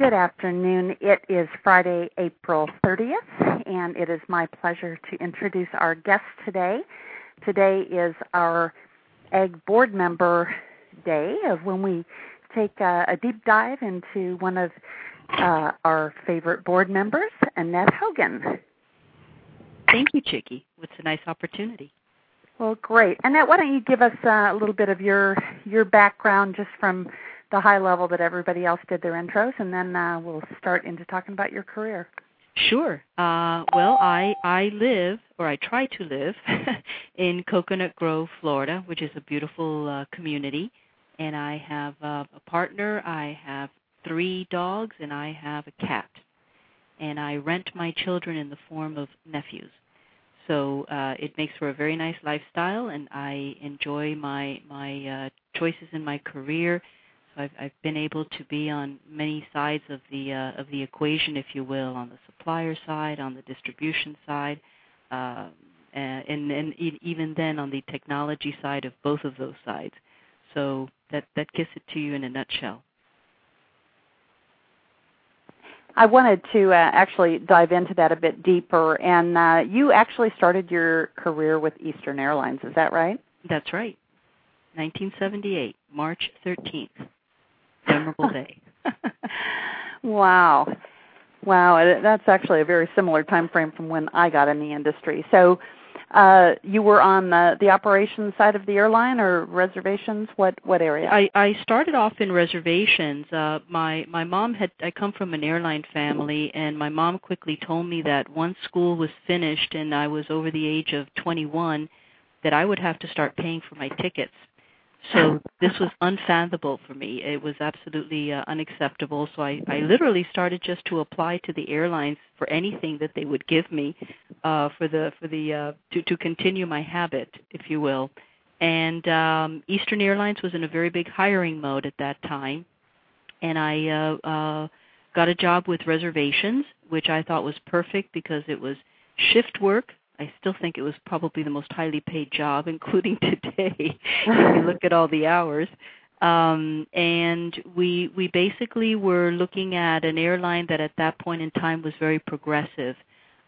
Good afternoon. It is Friday, April 30th, and it is my pleasure to introduce our guest today. Today is our Egg Board Member Day of when we take a, a deep dive into one of uh, our favorite board members, Annette Hogan. Thank you, Chicke. It's a nice opportunity. Well, great. Annette, why don't you give us uh, a little bit of your your background, just from the high level that everybody else did their intros, and then uh, we'll start into talking about your career. Sure. Uh, well, I I live, or I try to live, in Coconut Grove, Florida, which is a beautiful uh, community, and I have uh, a partner. I have three dogs, and I have a cat, and I rent my children in the form of nephews. So uh, it makes for a very nice lifestyle, and I enjoy my my uh, choices in my career I've, I've been able to be on many sides of the uh, of the equation, if you will, on the supplier side, on the distribution side, uh, and, and even then on the technology side of both of those sides. So that that gives it to you in a nutshell. I wanted to uh, actually dive into that a bit deeper. And uh, you actually started your career with Eastern Airlines, is that right? That's right. 1978, March 13th memorable day. wow. Wow, that's actually a very similar time frame from when I got in the industry. So, uh, you were on the, the operations side of the airline or reservations? What what area? I, I started off in reservations. Uh, my my mom had I come from an airline family, and my mom quickly told me that once school was finished and I was over the age of 21, that I would have to start paying for my tickets so this was unfathomable for me. It was absolutely uh, unacceptable. So I, I literally started just to apply to the airlines for anything that they would give me uh, for the for the uh, to to continue my habit, if you will. And um, Eastern Airlines was in a very big hiring mode at that time, and I uh, uh, got a job with reservations, which I thought was perfect because it was shift work I still think it was probably the most highly paid job, including today, if you look at all the hours. Um, and we we basically were looking at an airline that at that point in time was very progressive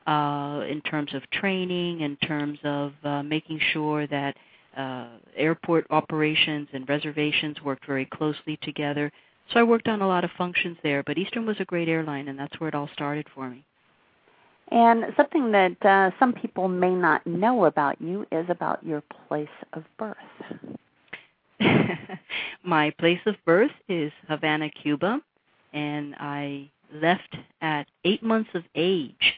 uh, in terms of training, in terms of uh, making sure that uh, airport operations and reservations worked very closely together. So I worked on a lot of functions there, but Eastern was a great airline, and that's where it all started for me. And something that uh, some people may not know about you is about your place of birth. My place of birth is Havana, Cuba, and I left at eight months of age.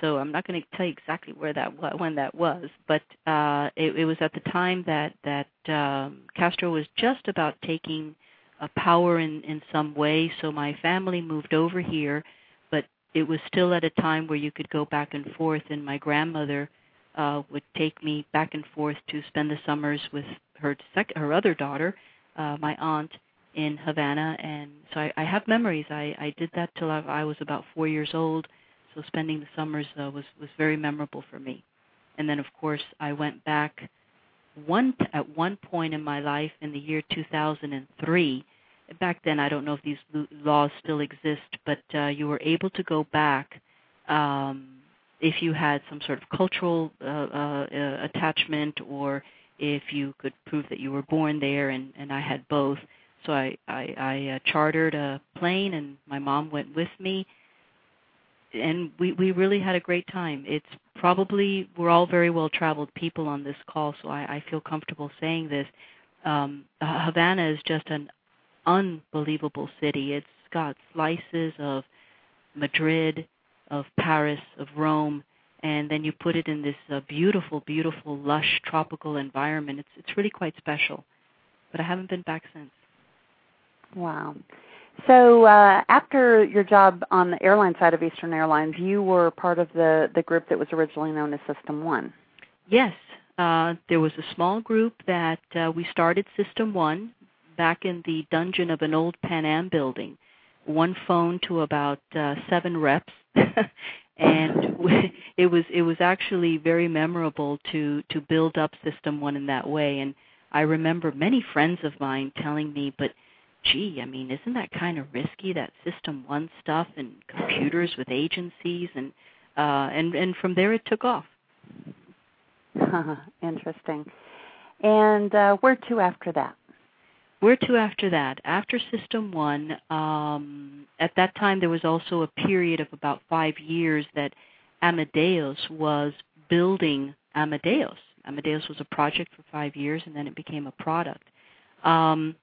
So I'm not going to tell you exactly where that when that was, but uh, it, it was at the time that that um, Castro was just about taking a power in in some way. So my family moved over here it was still at a time where you could go back and forth, and my grandmother uh, would take me back and forth to spend the summers with her sec- her other daughter, uh, my aunt, in Havana, and so I, I have memories. I, I did that till I, I was about four years old, so spending the summers uh, was was very memorable for me. And then, of course, I went back one at one point in my life in the year 2003 back then I don't know if these laws still exist, but uh, you were able to go back um, if you had some sort of cultural uh, uh, uh, attachment or if you could prove that you were born there, and, and I had both. So I, I, I uh, chartered a plane, and my mom went with me, and we, we really had a great time. It's probably we're all very well traveled people on this call, so I, I feel comfortable saying this. Um, Havana is just an unbelievable city. It's got slices of Madrid, of Paris, of Rome, and then you put it in this uh, beautiful, beautiful, lush tropical environment. It's it's really quite special. But I haven't been back since. Wow. So uh, after your job on the airline side of Eastern Airlines, you were part of the the group that was originally known as System One. Yes, uh, there was a small group that uh, we started System One back in the dungeon of an old Pan Am building. One phone to about uh, seven reps, and it was it was actually very memorable to to build up System One in that way. And I remember many friends of mine telling me, but gee, I mean, isn't that kind of risky that System One stuff and computers with agencies and uh, and and from there it took off. Interesting. And uh, where to after that? Where to after that? After System One, um, at that time there was also a period of about five years that Amadeus was building Amadeus. Amadeus was a project for five years, and then it became a product. Um,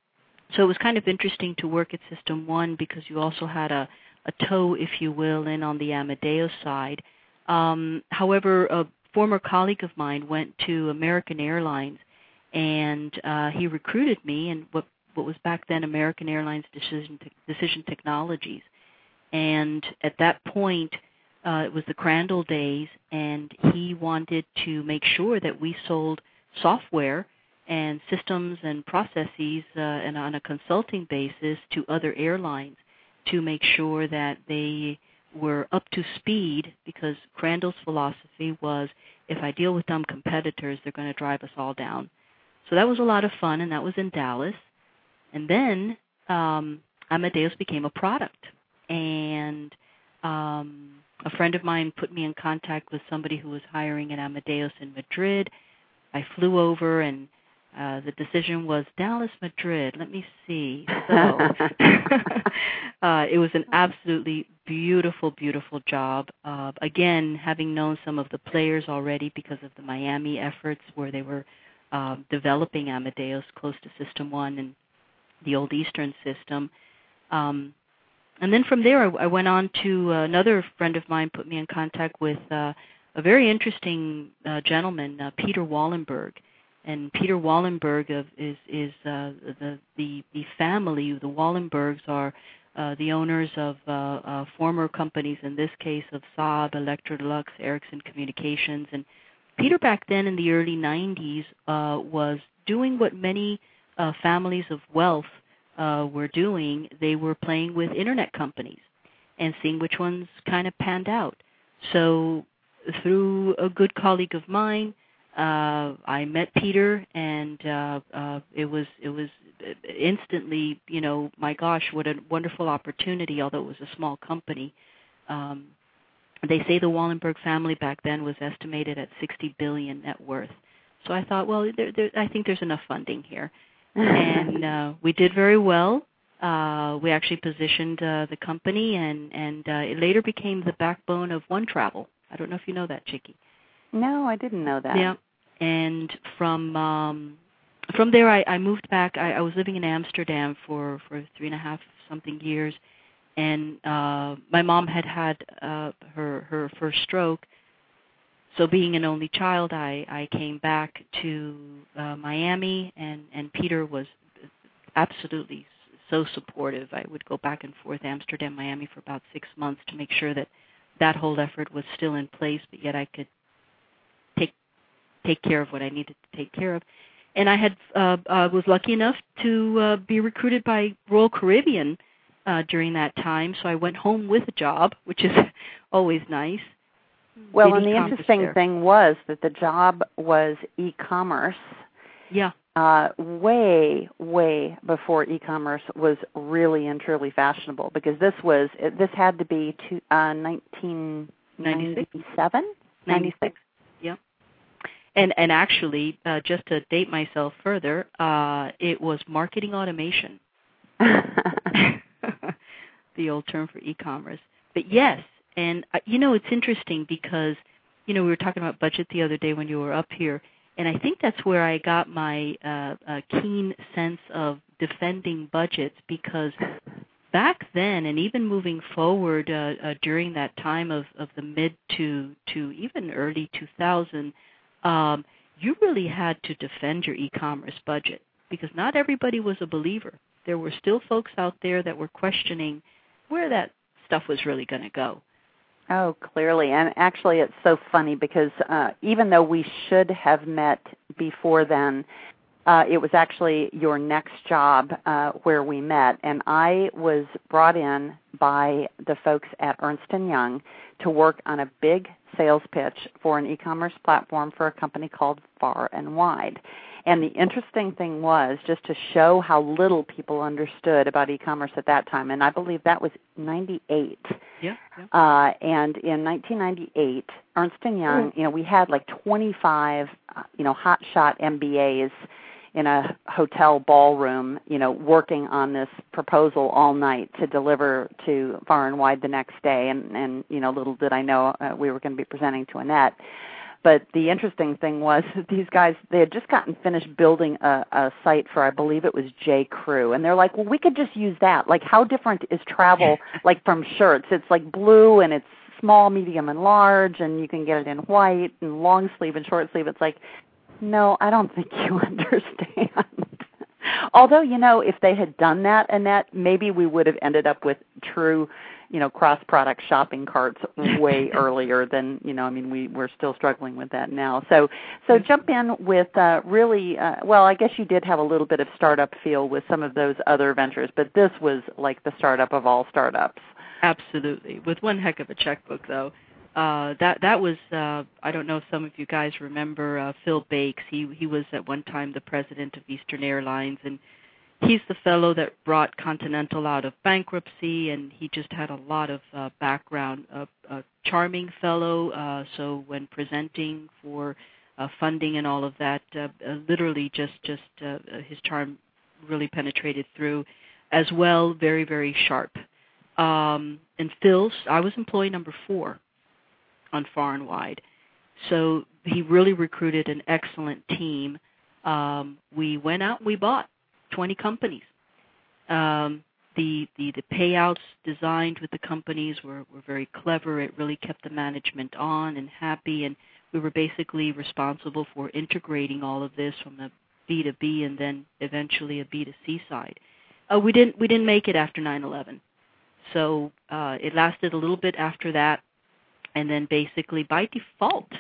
so it was kind of interesting to work at System One because you also had a, a toe, if you will, in on the Amadeus side. Um, however, a former colleague of mine went to American Airlines, and uh, he recruited me in what what was back then American Airlines Decision Decision Technologies. And at that point, uh, it was the Crandall days, and he wanted to make sure that we sold software and systems and processes uh, and on a consulting basis to other airlines to make sure that they were up to speed because Crandall's philosophy was if I deal with dumb competitors, they're going to drive us all down. So that was a lot of fun, and that was in Dallas. And then um, Amadeus became a product, and um, a friend of mine put me in contact with somebody who was hiring at Amadeus in Madrid. I flew over and uh, the decision was Dallas, Madrid. Let me see. So uh, it was an absolutely beautiful, beautiful job. Uh, again, having known some of the players already because of the Miami efforts where they were uh, developing Amadeus close to System One and the old Eastern system. Um, and then from there, I, I went on to uh, another friend of mine put me in contact with uh, a very interesting uh, gentleman, uh, Peter Wallenberg and Peter Wallenberg of, is is uh, the the the family. The Wallenbergs are uh, the owners of uh, uh, former companies, in this case of Saab, Electrolux, Ericsson Communications, and Peter back then in the early 90s uh, was doing what many uh, families of wealth uh, were doing. They were playing with internet companies and seeing which ones kind of panned out. So through a good colleague of mine, uh, I met Peter, and uh, uh, it was it was instantly, you know, my gosh, what a wonderful opportunity. Although it was a small company, um, they say the Wallenberg family back then was estimated at 60 billion net worth. So I thought, well, there, there, I think there's enough funding here, and uh, we did very well. Uh, we actually positioned uh, the company, and and uh, it later became the backbone of One Travel. I don't know if you know that, Chicke. No, I didn't know that. Yeah, and from um, from there, I, I moved back. I, I was living in Amsterdam for for three and a half something years, and uh, my mom had had uh, her her first stroke. So being an only child, I I came back to uh, Miami, and and Peter was absolutely so supportive. I would go back and forth Amsterdam, Miami for about six months to make sure that that whole effort was still in place, but yet I could take take care of what I needed to take care of. And I had uh, uh, was lucky enough to uh, be recruited by Royal Caribbean uh, during that time, so I went home with a job, which is always nice. Well, and the interesting there. thing was that the job was e-commerce. Yeah. Uh, way, way before e-commerce was really and truly fashionable, because this was this had to be to, uh, 1997, 96 and and actually uh, just to date myself further uh, it was marketing automation the old term for e-commerce but yes and uh, you know it's interesting because you know we were talking about budget the other day when you were up here and i think that's where i got my uh, uh, keen sense of defending budgets because back then and even moving forward uh, uh, during that time of, of the mid to to even early 2000 um, you really had to defend your e-commerce budget because not everybody was a believer. There were still folks out there that were questioning where that stuff was really going to go. Oh, clearly. And actually, it's so funny because uh, even though we should have met before then, uh, it was actually your next job uh, where we met, and I was brought in by the folks at Ernst and Young to work on a big sales pitch for an e-commerce platform for a company called Far and Wide. And the interesting thing was just to show how little people understood about e-commerce at that time, and I believe that was '98. Yeah. yeah. Uh, and in 1998, Ernst and Young, you know, we had like 25, uh, you know, hotshot MBAs in a hotel ballroom, you know, working on this proposal all night to deliver to far and wide the next day. And, and you know, little did I know uh, we were going to be presenting to Annette. But the interesting thing was that these guys they had just gotten finished building a, a site for I believe it was J Crew, and they're like, well, we could just use that. Like, how different is travel like from shirts? It's like blue and it's small, medium, and large, and you can get it in white and long sleeve and short sleeve. It's like, no, I don't think you understand. Although, you know, if they had done that, Annette, maybe we would have ended up with true you know cross product shopping carts way earlier than you know i mean we we're still struggling with that now. So so jump in with uh really uh, well i guess you did have a little bit of startup feel with some of those other ventures but this was like the startup of all startups. Absolutely. With one heck of a checkbook though. Uh that that was uh i don't know if some of you guys remember uh phil bakes. He he was at one time the president of eastern airlines and he's the fellow that brought Continental out of bankruptcy, and he just had a lot of uh, background. A, a charming fellow. Uh, so when presenting for uh, funding and all of that, uh, uh, literally just just uh, uh his charm really penetrated through. As well, very very sharp. Um, and Phil's, I was employee number four on Far and Wide. So he really recruited an excellent team. Um, we went out and we bought 20 companies. Um, the, the, the payouts designed with the companies were, were very clever. It really kept the management on and happy, and we were basically responsible for integrating all of this from a B to B and then eventually a B to C side. Uh, we didn't we didn't make it after 9/11, so uh, it lasted a little bit after that, and then basically by default,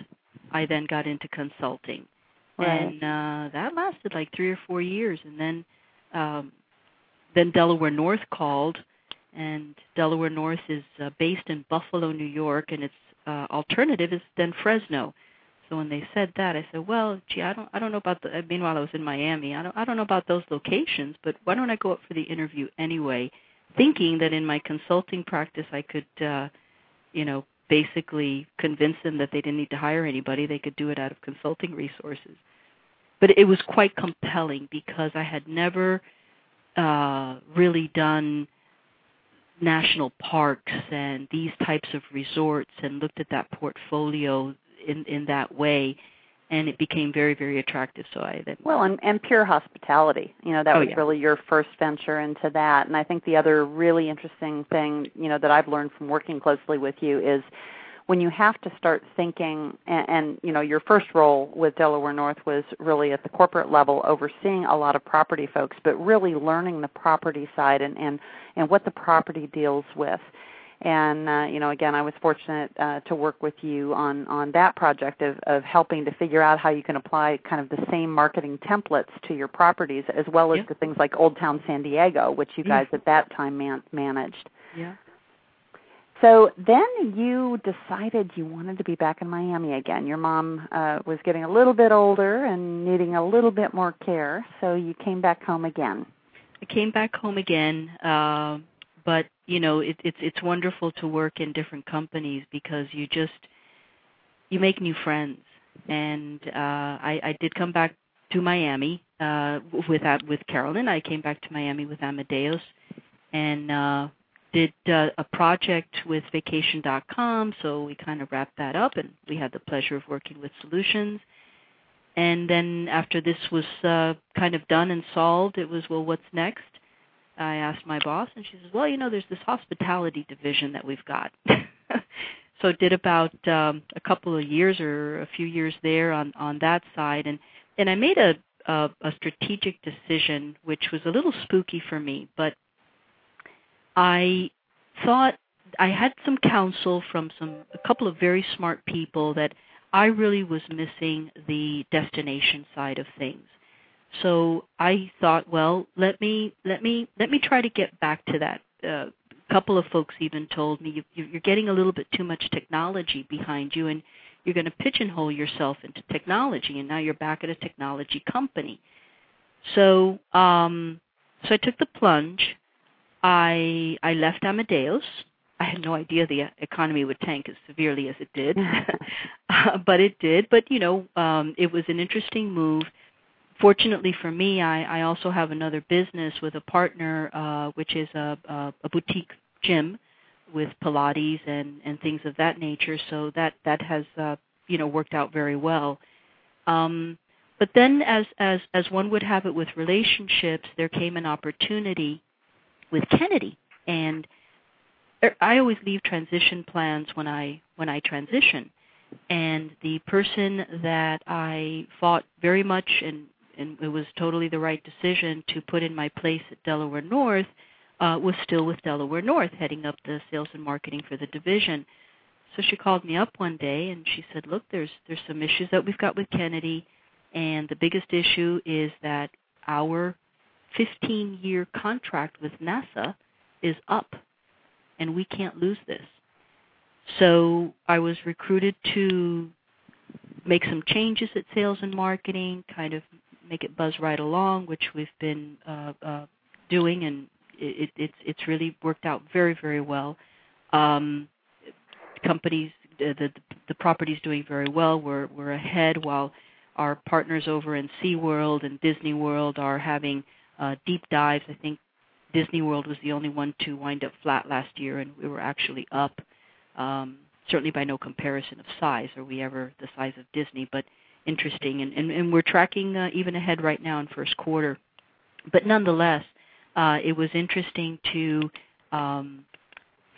I then got into consulting, right. and uh, that lasted like three or four years, and then um, then Delaware North called, and Delaware North is uh, based in Buffalo, New York, and its uh, alternative is then Fresno. So when they said that, I said, "Well, gee, I don't, I don't know about the." Meanwhile, I was in Miami. I don't, I don't know about those locations, but why don't I go up for the interview anyway, thinking that in my consulting practice I could, uh, you know, basically convince them that they didn't need to hire anybody; they could do it out of consulting resources but it was quite compelling because I had never uh, really done national parks and these types of resorts and looked at that portfolio in in that way and it became very very attractive. So i then well and and pure hospitality. You know that oh, was yeah. really your first venture into that. And i think the other really interesting thing you know that i've learned from working closely with you is when you have to start thinking and, and you know your first role with Delaware North was really at the corporate level overseeing a lot of property folks but really learning the property side and and and what the property deals with and uh, you know again I was fortunate uh, to work with you on on that project of of helping to figure out how you can apply kind of the same marketing templates to your properties as well as yeah. to things like Old Town San Diego which you yeah. guys at that time man- managed yeah so then you decided you wanted to be back in Miami again. Your mom uh, was getting a little bit older and needing a little bit more care, so you came back home again. I came back home again, uh, but you know it, it's it's wonderful to work in different companies because you just you make new friends, and uh, I, I did come back to Miami uh, with with Carolyn. I came back to Miami with Amadeus, and uh, did uh, a project with vacation.com, so we kind of wrapped that up, and we had the pleasure of working with Solutions. And then after this was uh, kind of done and solved, it was, well, what's next? I asked my boss, and she says, well, you know, there's this hospitality division that we've got. so did about um, a couple of years or a few years there on on that side, and and I made a a, a strategic decision, which was a little spooky for me, but I thought I had some counsel from some a couple of very smart people that I really was missing the destination side of things. So I thought, well, let me let me let me try to get back to that. Uh, a couple of folks even told me you, you're getting a little bit too much technology behind you, and you're going to pigeonhole yourself into technology, and now you're back at a technology company. So, um, so I took the plunge. I I left Amadeus. I had no idea the economy would tank as severely as it did, uh, but it did. But you know, um, it was an interesting move. Fortunately for me, I, I also have another business with a partner, uh, which is a, a, a boutique gym with Pilates and and things of that nature. So that that has uh, you know worked out very well. Um, but then, as as as one would have it with relationships, there came an opportunity with Kennedy, and er, I always leave transition plans when I when I transition. And the person that I fought very much and and it was totally the right decision to put in my place at Delaware North uh, was still with Delaware North, heading up the sales and marketing for the division. So she called me up one day and she said, "Look, there's there's some issues that we've got with Kennedy, and the biggest issue is that our 15-year contract with NASA is up, and we can't lose this." So I was recruited to make some changes at sales and marketing, kind of make it buzz right along, which we've been uh, uh, doing and it, it's it's really worked out very very well. Um, companies the, the the property's doing very well. We're we're ahead while our partners over in SeaWorld and Disney World are having deep dives. I think Disney World was the only one to wind up flat last year, and we were actually up. Um, certainly by no comparison of size. Are we ever the size of Disney? But interesting, and and, and we're tracking uh, even ahead right now in first quarter. But nonetheless, uh, it was interesting to um,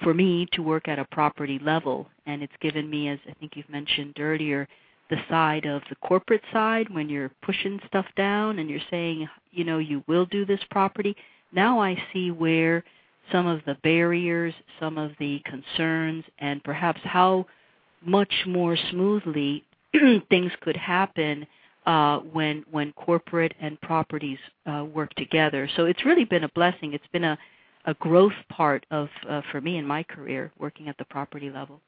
for me to work at a property level, and it's given me, as I think you've mentioned earlier, the side of the corporate side when you're pushing stuff down and you're saying, you know, you will do this property. Now I see where some of the barriers, some of the concerns, and perhaps how much more smoothly things could happen uh, when when corporate and properties uh, work together. So it's really been a blessing. It's been a a growth part of uh, for me in my career working at the property level.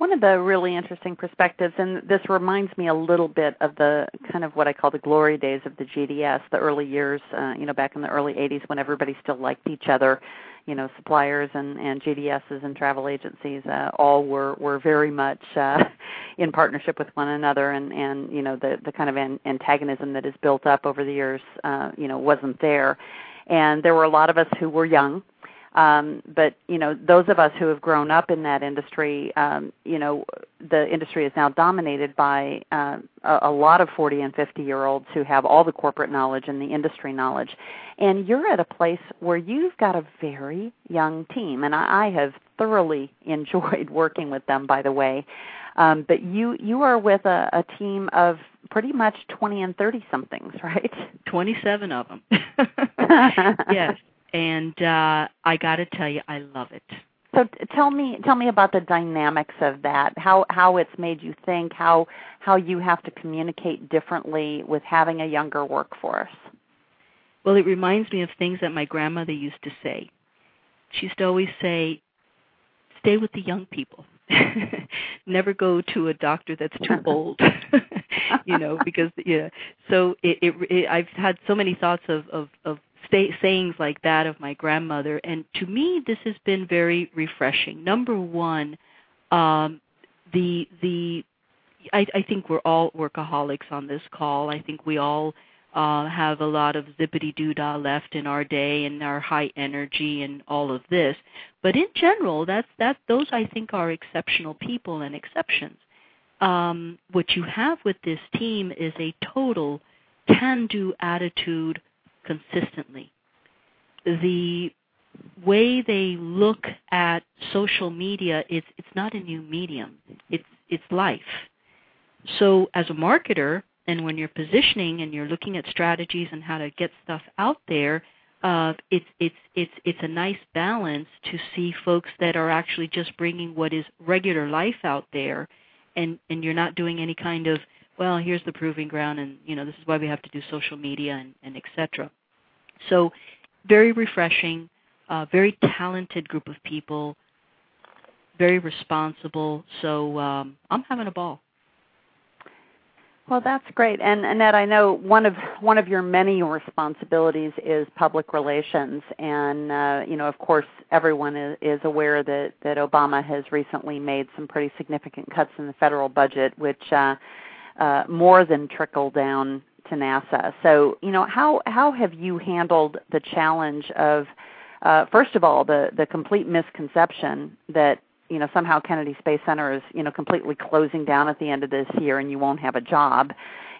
One of the really interesting perspectives, and this reminds me a little bit of the kind of what I call the glory days of the GDS, the early years, uh, you know, back in the early 80s when everybody still liked each other. You know suppliers and and GDSs and travel agencies uh, all were were very much uh, in partnership with one another and and you know the the kind of an, antagonism that has built up over the years uh, you know wasn't there. And there were a lot of us who were young um, but you know, those of us who have grown up in that industry, um, you know, the industry is now dominated by uh, a, a lot of 40 and 50 year olds who have all the corporate knowledge and the industry knowledge. And you're at a place where you've got a very young team, and I, I have thoroughly enjoyed working with them. By the way, um, but you you are with a, a team of pretty much 20 and 30 somethings, right? 27 of them. yes and uh, I got to tell you, I love it. So t- tell me, tell me about the dynamics of that. How how it's made you think. How how you have to communicate differently with having a younger workforce. Well, it reminds me of things that my grandmother used to say. She used to always say, "Stay with the young people. Never go to a doctor that's too old." you know, because yeah. So it, it, it I've had so many thoughts of of of say, sayings like that of my grandmother. And to me, this has been very refreshing. Number one, um, the the I, I think we're all workaholics on this call. I think we all uh, have a lot of zippity doo dah left in our day and our high energy and all of this. But in general, that's that those I think are exceptional people and exceptions. Um, what you have with this team is a total can-do attitude consistently. The way they look at social media is it's not a new medium it's it's life so as a marketer and when you're positioning and you're looking at strategies and how to get stuff out there, uh, it's it's it's it's a nice balance to see folks that are actually just bringing what is regular life out there, and and you're not doing any kind of well here's the proving ground and you know this is why we have to do social media and, and etc. So very refreshing, uh, very talented group of people, very responsible. So um, I'm having a ball. Well, that's great. And Annette, I know one of one of your many responsibilities is public relations, and uh, you know, of course, everyone is, is aware that that Obama has recently made some pretty significant cuts in the federal budget, which uh, uh, more than trickle down to NASA. So, you know, how how have you handled the challenge of uh, first of all the the complete misconception that you know somehow Kennedy Space Center is you know completely closing down at the end of this year and you won't have a job,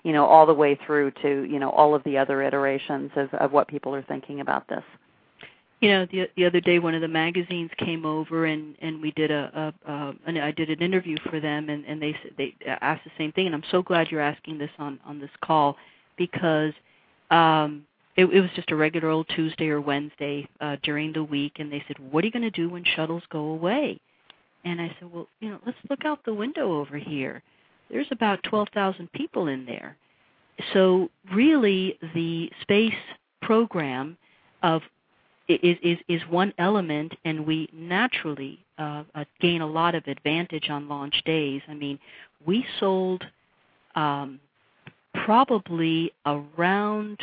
you know, all the way through to you know all of the other iterations of, of what people are thinking about this. You know, the the other day one of the magazines came over and and we did a, a, a and I did an interview for them and and they they asked the same thing and I'm so glad you're asking this on on this call because um it, it was just a regular old Tuesday or Wednesday uh, during the week, and they said, "What are you going to do when shuttles go away?" And I said, well, you know, let's look out the window over here. There's about 12,000 people in there. So really, the space program of is is is one element, and we naturally uh, uh, gain a lot of advantage on launch days. I mean, we sold um, probably around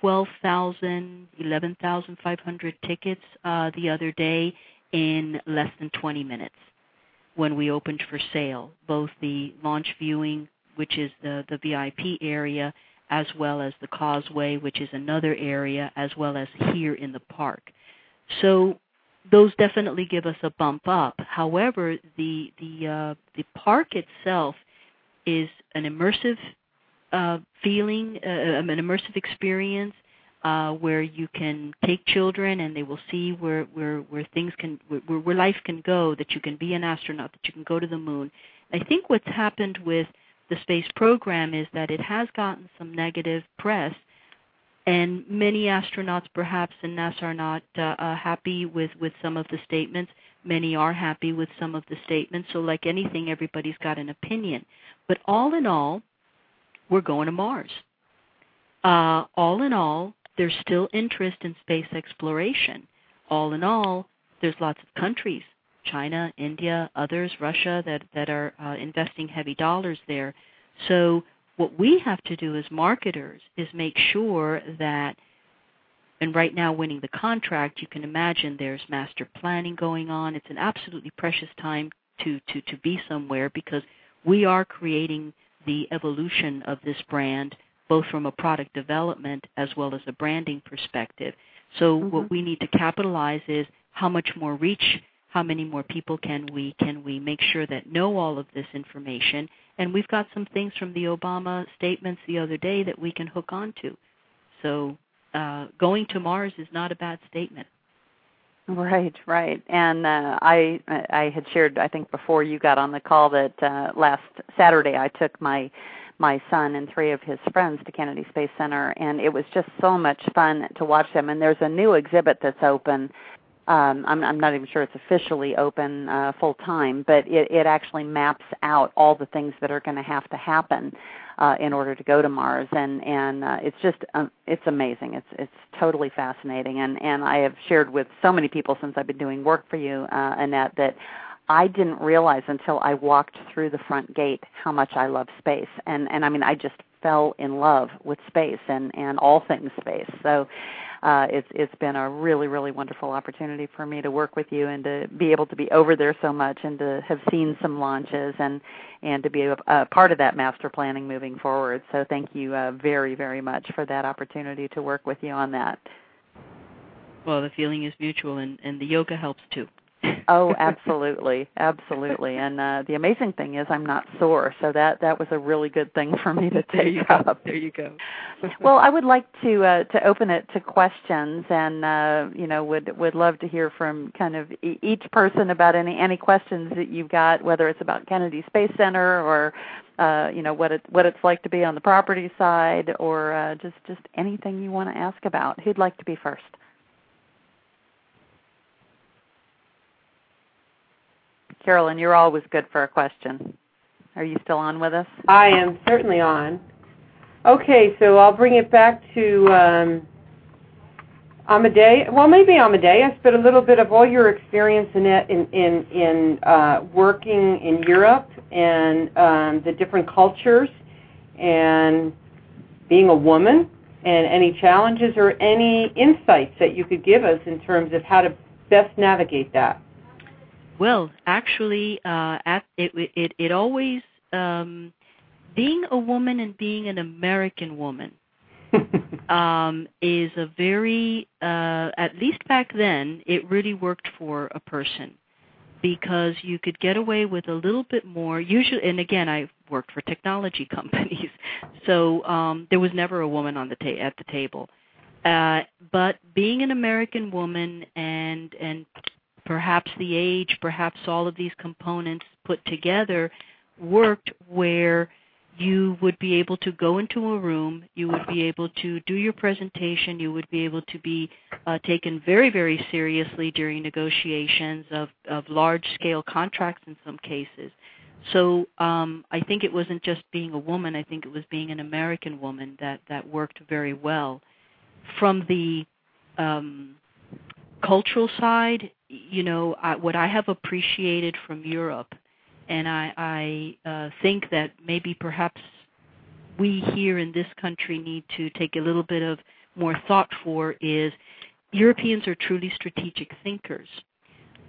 12,000, 11,500 tickets uh, the other day in less than 20 minutes when we opened for sale, both the launch viewing, which is the, the VIP area, as well as the causeway, which is another area, as well as here in the park. So those definitely give us a bump up. However, the the uh, the park itself is an immersive uh, feeling, uh, an immersive experience uh, where you can take children and they will see where where where things can where, where life can go. That you can be an astronaut. That you can go to the moon. I think what's happened with the space program is that it has gotten some negative press, and many astronauts perhaps in NASA are not uh, uh, happy with with some of the statements. Many are happy with some of the statements. So, like anything, everybody's got an opinion. But all in all, we're going to Mars. Uh, all in all, there's still interest in space exploration. All in all, there's lots of countries, China, India, others, Russia, that, that are uh, investing heavy dollars there. So what we have to do as marketers is make sure that and right now winning the contract you can imagine there's master planning going on it's an absolutely precious time to to to be somewhere because we are creating the evolution of this brand both from a product development as well as a branding perspective. So mm-hmm. what we need to capitalize is how much more reach, how many more people can we can we make sure that know all of this information? And we've got some things from the Obama statements the other day that we can hook onto. So uh, going to Mars is not a bad statement. Right, right. And uh, I I had shared I think before you got on the call that uh, last Saturday I took my my son and three of his friends to Kennedy Space Center, and it was just so much fun to watch them. And there's a new exhibit that's open. Um, I'm, I'm not even sure it's officially open uh, full time, but it, it actually maps out all the things that are going to have to happen uh, in order to go to Mars, and and uh, it's just um, it's amazing. It's it's totally fascinating, and and I have shared with so many people since I've been doing work for you, uh, Annette, that I didn't realize until I walked through the front gate how much I love space. And and I mean I just fell in love with space and and all things space. So uh it's it's been a really really wonderful opportunity for me to work with you and to be able to be over there so much and to have seen some launches and and to be a, a part of that master planning moving forward. So thank you uh, very very much for that opportunity to work with you on that. Well, the feeling is mutual and and the yoga helps too. Oh, absolutely, absolutely. And uh, the amazing thing is, I'm not sore, so that that was a really good thing for me to take up. There you go. well, I would like to uh, to open it to questions, and uh, you know, would would love to hear from kind of e- each person about any any questions that you've got, whether it's about Kennedy Space Center or uh, you know what it what it's like to be on the property side, or uh, just just anything you want to ask about. Who'd like to be first? Carolyn, you're always good for a question. Are you still on with us? I am certainly on. Okay, so I'll bring it back to um, Amadeus. Well, maybe Amadeus, but a little bit of all your experience in it, in in, in uh, working in Europe and um, the different cultures, and being a woman, and any challenges or any insights that you could give us in terms of how to best navigate that. Well, actually, uh, at, it, it it always um, being a woman and being an American woman um, is a very uh, at least back then it really worked for a person because you could get away with a little bit more. Usually and again I worked for technology companies so um there was never a woman on the ta- at the table. Uh but being an American woman and and perhaps the age, perhaps all of these components put together worked where you would be able to go into a room, you would be able to do your presentation, you would be able to be uh, taken very, very seriously during negotiations of, of large scale contracts in some cases. So um, I think it wasn't just being a woman, I think it was being an American woman that, that worked very well. From the um, cultural side, you know, I, what I have appreciated from Europe, and I, I uh, think that maybe perhaps we here in this country need to take a little bit of more thought for is Europeans are truly strategic thinkers.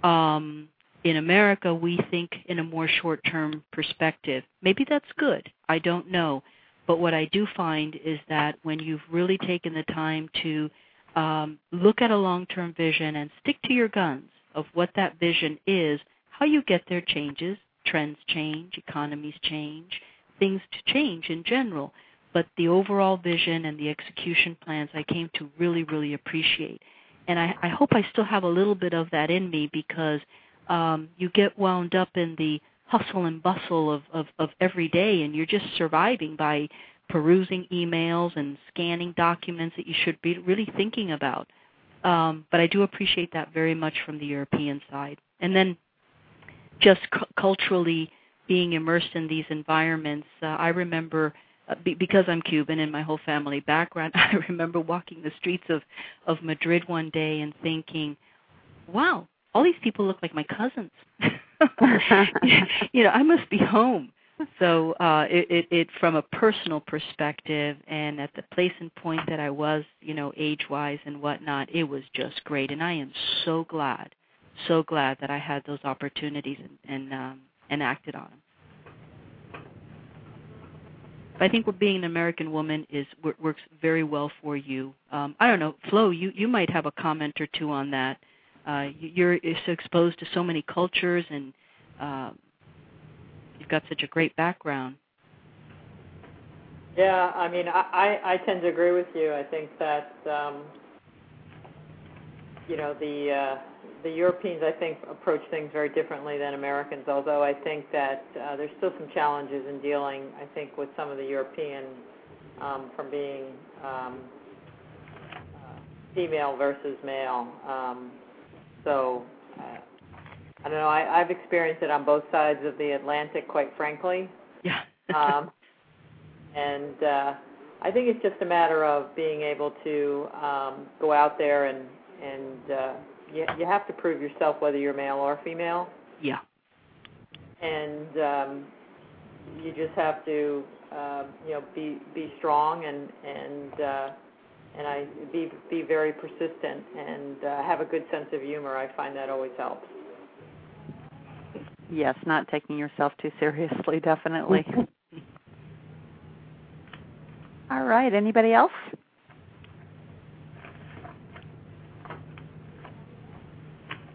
Um, in America, we think in a more short term perspective. Maybe that's good. I don't know. But what I do find is that when you've really taken the time to um, look at a long term vision and stick to your guns of what that vision is, how you get there changes, trends change, economies change, things to change in general. But the overall vision and the execution plans I came to really, really appreciate. And I, I hope I still have a little bit of that in me because um, you get wound up in the hustle and bustle of, of, of every day and you're just surviving by perusing emails and scanning documents that you should be really thinking about. Um, but I do appreciate that very much from the European side. And then just cu- culturally being immersed in these environments, uh, I remember uh, be, because I'm Cuban and my whole family background, I remember walking the streets of of Madrid one day and thinking, "Wow, all these people look like my cousins." you know, I must be home so uh, it, it, it from a personal perspective and at the place and point that I was, you know, age wise and whatnot, it was just great, and I am so glad, so glad that I had those opportunities and and, um, and acted on them. I think being an American woman is works very well for you. Um, I don't know, Flo, you you might have a comment or two on that. Uh, you're so exposed to so many cultures and you've got such a great background. Yeah, I mean, I, I, I tend to agree with you. I think that um, you know the uh, the Europeans, I think, approach things very differently than Americans. Although I think that uh, there's still some challenges in dealing, I think, with some of the European um, from being um, uh, female versus male. Um, so uh, I don't know. I, I've experienced it on both sides of the Atlantic, quite frankly. Yeah. um, and uh, I think it's just a matter of being able to um, go out there and and uh, you, you have to prove yourself whether you're male or female. Yeah. And um, you just have to uh, you know be be strong and and uh, and I be be very persistent and uh, have a good sense of humor. I find that always helps. Yes, not taking yourself too seriously, definitely. All right, anybody else?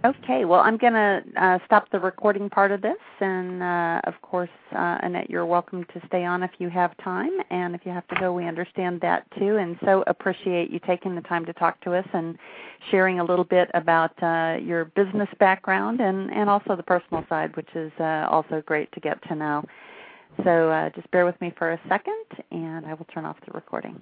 Okay, well, I'm going to uh, stop the recording part of this, and uh, of course, uh, Annette, you're welcome to stay on if you have time, and if you have to go, we understand that too. And so appreciate you taking the time to talk to us and sharing a little bit about uh, your business background and and also the personal side, which is uh, also great to get to know. So uh, just bear with me for a second, and I will turn off the recording.